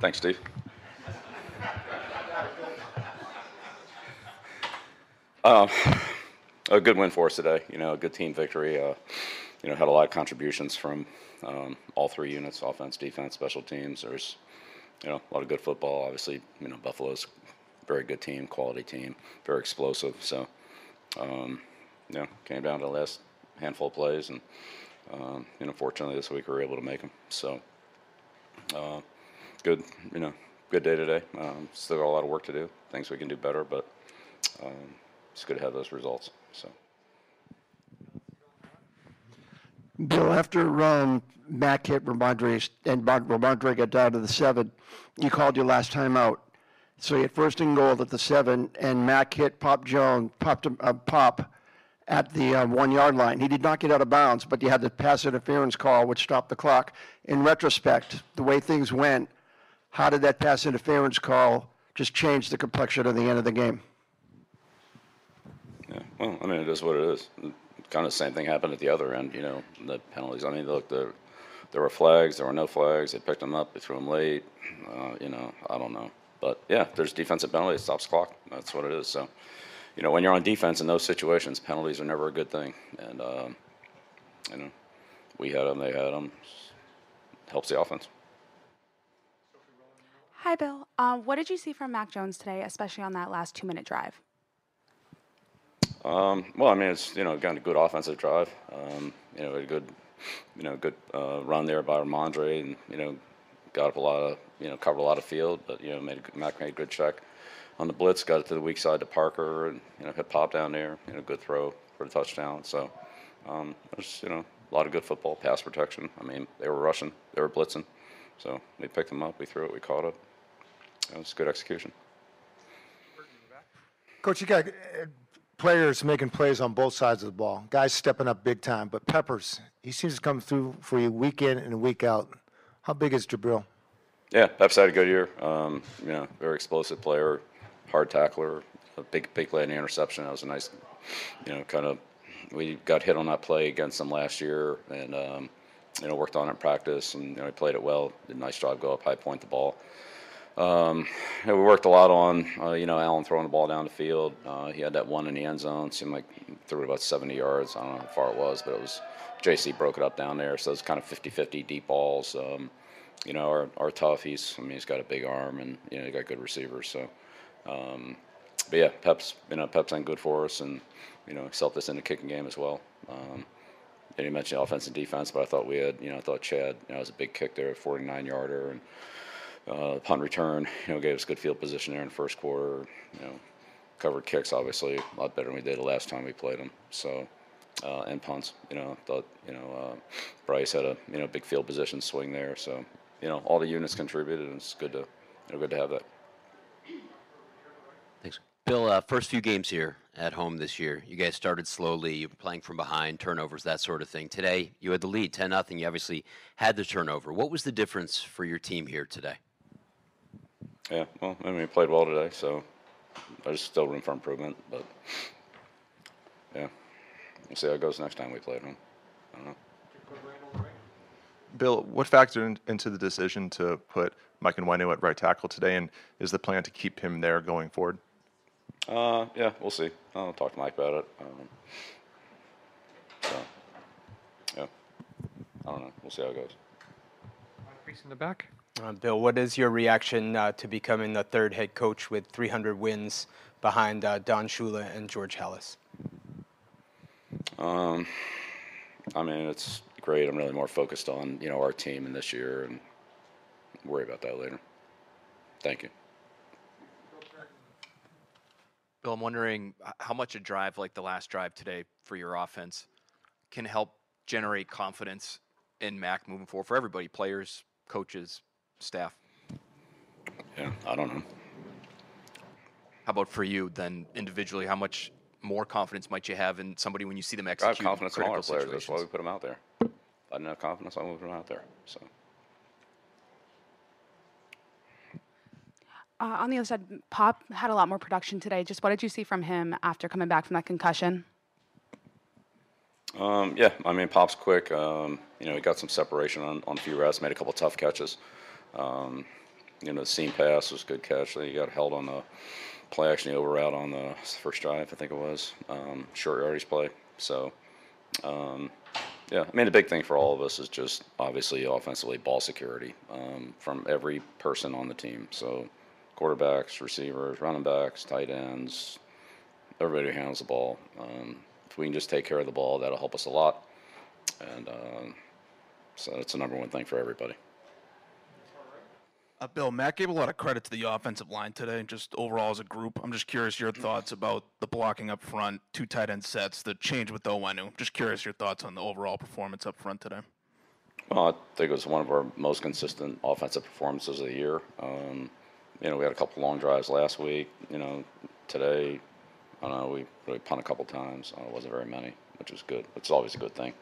Thanks, Steve. Uh, a good win for us today. You know, a good team victory. Uh, you know, had a lot of contributions from um, all three units: offense, defense, special teams. There's, you know, a lot of good football. Obviously, you know, Buffalo's very good team, quality team, very explosive. So, um, you know, came down to the last handful of plays, and um, you know, fortunately this week we were able to make them. So, uh, good, you know, good day today. Um, still got a lot of work to do, things we can do better, but um, it's good to have those results. So, Bill, after um, Mac hit Rhamondre and Mon- Rhamondre got down to the seven, you called your last time out. So you had first and goal at the seven, and Mac hit Pop Jones, popped him, uh, Pop at the uh, one yard line. He did not get out of bounds, but you had the pass interference call, which stopped the clock. In retrospect, the way things went, how did that pass interference call just change the complexion of the end of the game? yeah, well, I mean, it is what it is. Kind of the same thing happened at the other end, you know, the penalties. I mean, look, there, there were flags, there were no flags. They picked them up, they threw them late. Uh, you know, I don't know. But yeah, there's defensive penalty, it stops clock. That's what it is. So, you know, when you're on defense in those situations, penalties are never a good thing. And, um, you know, we had them, they had them. Helps the offense. Hi, Bill. Uh, what did you see from Mac Jones today, especially on that last two minute drive? Um, well, I mean, it's you know, got a good offensive drive. Um, you know, a good, you know, good uh, run there by Rhamondre, and you know, got up a lot of, you know, covered a lot of field, but you know, made a, good- Mac made a good check on the blitz, got it to the weak side to Parker, and you know, hit pop down there, you know, good throw for the touchdown. So, um, there's you know, a lot of good football, pass protection. I mean, they were rushing, they were blitzing, so we picked them up, we threw it, we caught it. It was good execution. Coach, you got uh, players making plays on both sides of the ball. Guys stepping up big time. But Peppers, he seems to come through for you week in and week out. How big is Jabril? Yeah, Pep's had a good year. Um, you know, very explosive player, hard tackler, a big big play in interception. That was a nice, you know, kind of. We got hit on that play against them last year, and um, you know worked on it in practice, and you know played it well. Did a nice job, go up high, point the ball. Um, we worked a lot on, uh, you know, Allen throwing the ball down the field. Uh, he had that one in the end zone. Seemed like threw it about 70 yards. I don't know how far it was, but it was. JC broke it up down there, so it's kind of 50-50 deep balls. Um, you know, are, are tough. He's, I mean, he's got a big arm, and you know, he got good receivers. So, um, but yeah, Pep's, you know, Pep's been good for us, and you know, helped us in the kicking game as well. Um, and you mentioned offense and defense, but I thought we had, you know, I thought Chad, you know, was a big kick there, 49 yarder, and uh, punt return, you know, gave us good field position there in the first quarter. You know, covered kicks obviously a lot better than we did the last time we played them. So, uh, and punts, you know, thought you know uh, Bryce had a you know big field position swing there. So, you know, all the units contributed, and it's good to you know, good to have that. Thanks. Bill, uh, first few games here at home this year, you guys started slowly. You were playing from behind, turnovers, that sort of thing. Today, you had the lead, 10 nothing. You obviously had the turnover. What was the difference for your team here today? Yeah, well, I mean, we played well today, so there's still room for improvement, but yeah, we'll see how it goes next time we play at home. I don't know. Bill, what factored in, into the decision to put Mike Onwenu at right tackle today, and is the plan to keep him there going forward? Uh, yeah, we'll see. I'll talk to Mike about it. Um, so, yeah, I don't know. We'll see how it goes. Crease in the back. Uh, Bill, what is your reaction uh, to becoming the third head coach with 300 wins behind uh, Don Shula and George Halas? Um, I mean, it's great. I'm really more focused on you know our team and this year, and worry about that later. Thank you. Bill, I'm wondering how much a drive like the last drive today for your offense can help generate confidence in Mac moving forward for everybody, players, coaches, staff. Yeah, I don't know. How about for you then individually? How much more confidence might you have in somebody when you see them I have execute confidence in all critical our players. That's why we situations? put them out there. If I didn't have confidence, I wouldn't put them out there. So. Uh, on the other side, Pop had a lot more production today. Just what did you see from him after coming back from that concussion? Um, yeah, I mean, Pop's quick. Um, you know, he got some separation on, on a few routes, made a couple tough catches. Um, you know, the seam pass was a good catch. He got held on the play action over route on the first drive, I think it was. Um, short yardage play. So, um, yeah, I mean, the big thing for all of us is just obviously offensively ball security um, from every person on the team. So, quarterbacks, receivers, running backs, tight ends, everybody who handles the ball. Um, if we can just take care of the ball, that'll help us a lot. And um, so that's the number one thing for everybody. Uh, Bill, Matt gave a lot of credit to the offensive line today, just overall as a group. I'm just curious your thoughts about the blocking up front, two tight end sets, the change with Onwenu. Just curious your thoughts on the overall performance up front today. Well, I think it was one of our most consistent offensive performances of the year. Um, you know, we had a couple long drives last week. You know, today, I don't know, we really punt a couple times. Uh, it wasn't very many, which was good. It's always a good thing.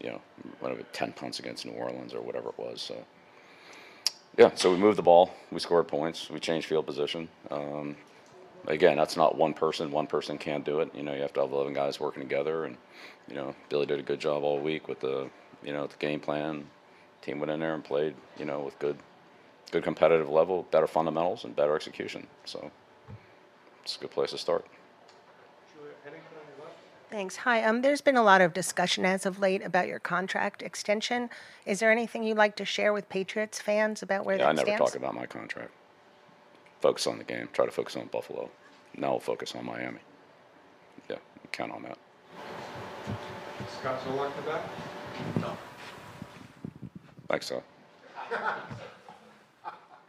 You know, whatever, 10 punts against New Orleans or whatever it was. So, yeah, so we moved the ball. We scored points. We changed field position. Um, again, that's not one person. One person can't do it. You know, you have to have 11 guys working together. And, you know, Billy did a good job all week with the, you know, the game plan. Team went in there and played, you know, with good, good competitive level, better fundamentals, and better execution. So it's a good place to start. Thanks. Hi. Um, there's been a lot of discussion as of late about your contract extension. Is there anything you'd like to share with Patriots fans about where Yeah, I never stands? talk about my contract. Focus on the game. Try to focus on Buffalo. Now we'll focus on Miami. Yeah, count on that. Scott Zolak in the back. No. Thanks, so.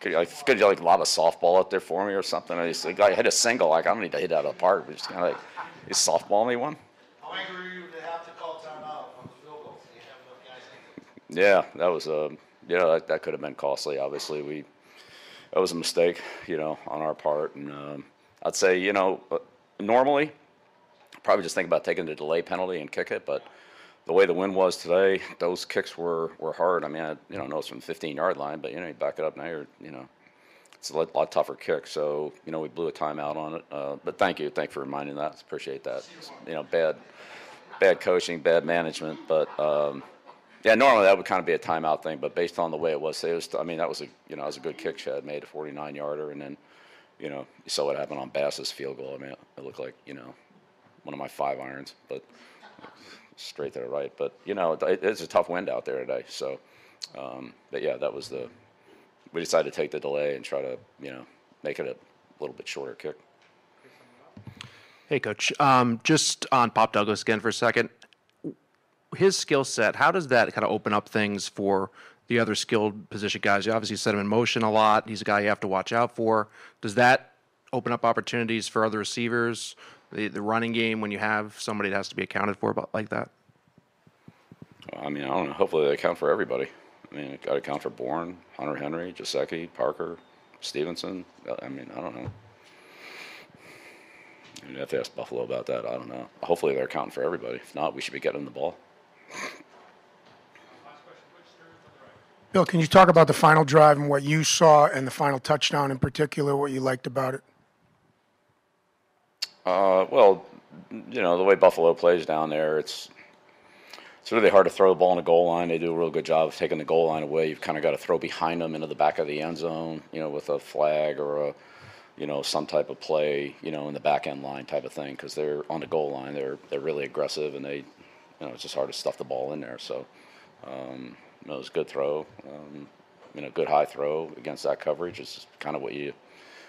Could you, like, could you like lob a softball up there for me or something? I just like, I hit a single. Like I don't need to hit out of the park. But just kind of like, you softball me one. How angry were you to have to call timeout on the field goal? You have enough guys Yeah, that was a yeah that, that could have been costly. Obviously, we that was a mistake, you know, on our part. And um, I'd say, you know, uh, normally probably just think about taking the delay penalty and kick it, but the way the wind was today, those kicks were, were hard. I mean, I, you know, know it's from the 15 yard line, but you know, you back it up now, you're, you know, it's a lot, lot tougher kick. So, you know, we blew a timeout on it. Uh, but thank you, thank you for reminding that. Appreciate that. You know, bad, bad coaching, bad management, but um, yeah, normally that would kind of be a timeout thing. But based on the way it was, it was. I mean, that was a you know, that was a good kick. Chad made a 49 yarder, and then, you know, you saw what happened on Bass's field goal. I mean, it looked like you know, one of my five irons, but straight to the right. But you know, it, it's a tough wind out there today. So, um, but yeah, that was the. We decided to take the delay and try to you know make it a little bit shorter kick. Hey, coach. Um, just on Pop Douglas again for a second. His skill set, how does that kind of open up things for the other skilled position guys? You obviously set him in motion a lot. He's a guy you have to watch out for. Does that open up opportunities for other receivers? The, the running game when you have somebody that has to be accounted for about like that? I mean, I don't know. Hopefully, they account for everybody. I mean, got to account for Bourne, Hunter Henry, Jaceki, Parker, Stevenson. I mean, I don't know. You'd have to ask Buffalo about that. I don't know. Hopefully, they're accounting for everybody. If not, we should be getting the ball. Bill, can you talk about the final drive and what you saw and the final touchdown in particular, what you liked about it? Uh, well, you know, the way Buffalo plays down there, it's it's really hard to throw the ball in the goal line. They do a real good job of taking the goal line away. You've kind of got to throw behind them into the back of the end zone, you know, with a flag or a, you know, some type of play, you know, in the back end line type of thing, because they're on the goal line. They're they're really aggressive and they, you know, it's just hard to stuff the ball in there. So, um, you know, it was a good throw. Um, you know, good high throw against that coverage is kind of what you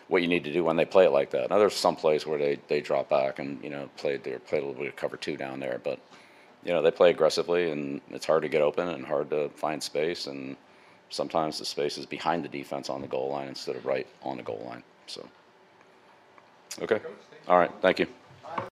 what you need to do when they play it like that. Now there's some plays where they, they drop back and you know play they play a little bit of cover two down there, but you know they play aggressively and it's hard to get open and hard to find space and sometimes the space is behind the defense on the goal line instead of right on the goal line. So okay, all right, thank you.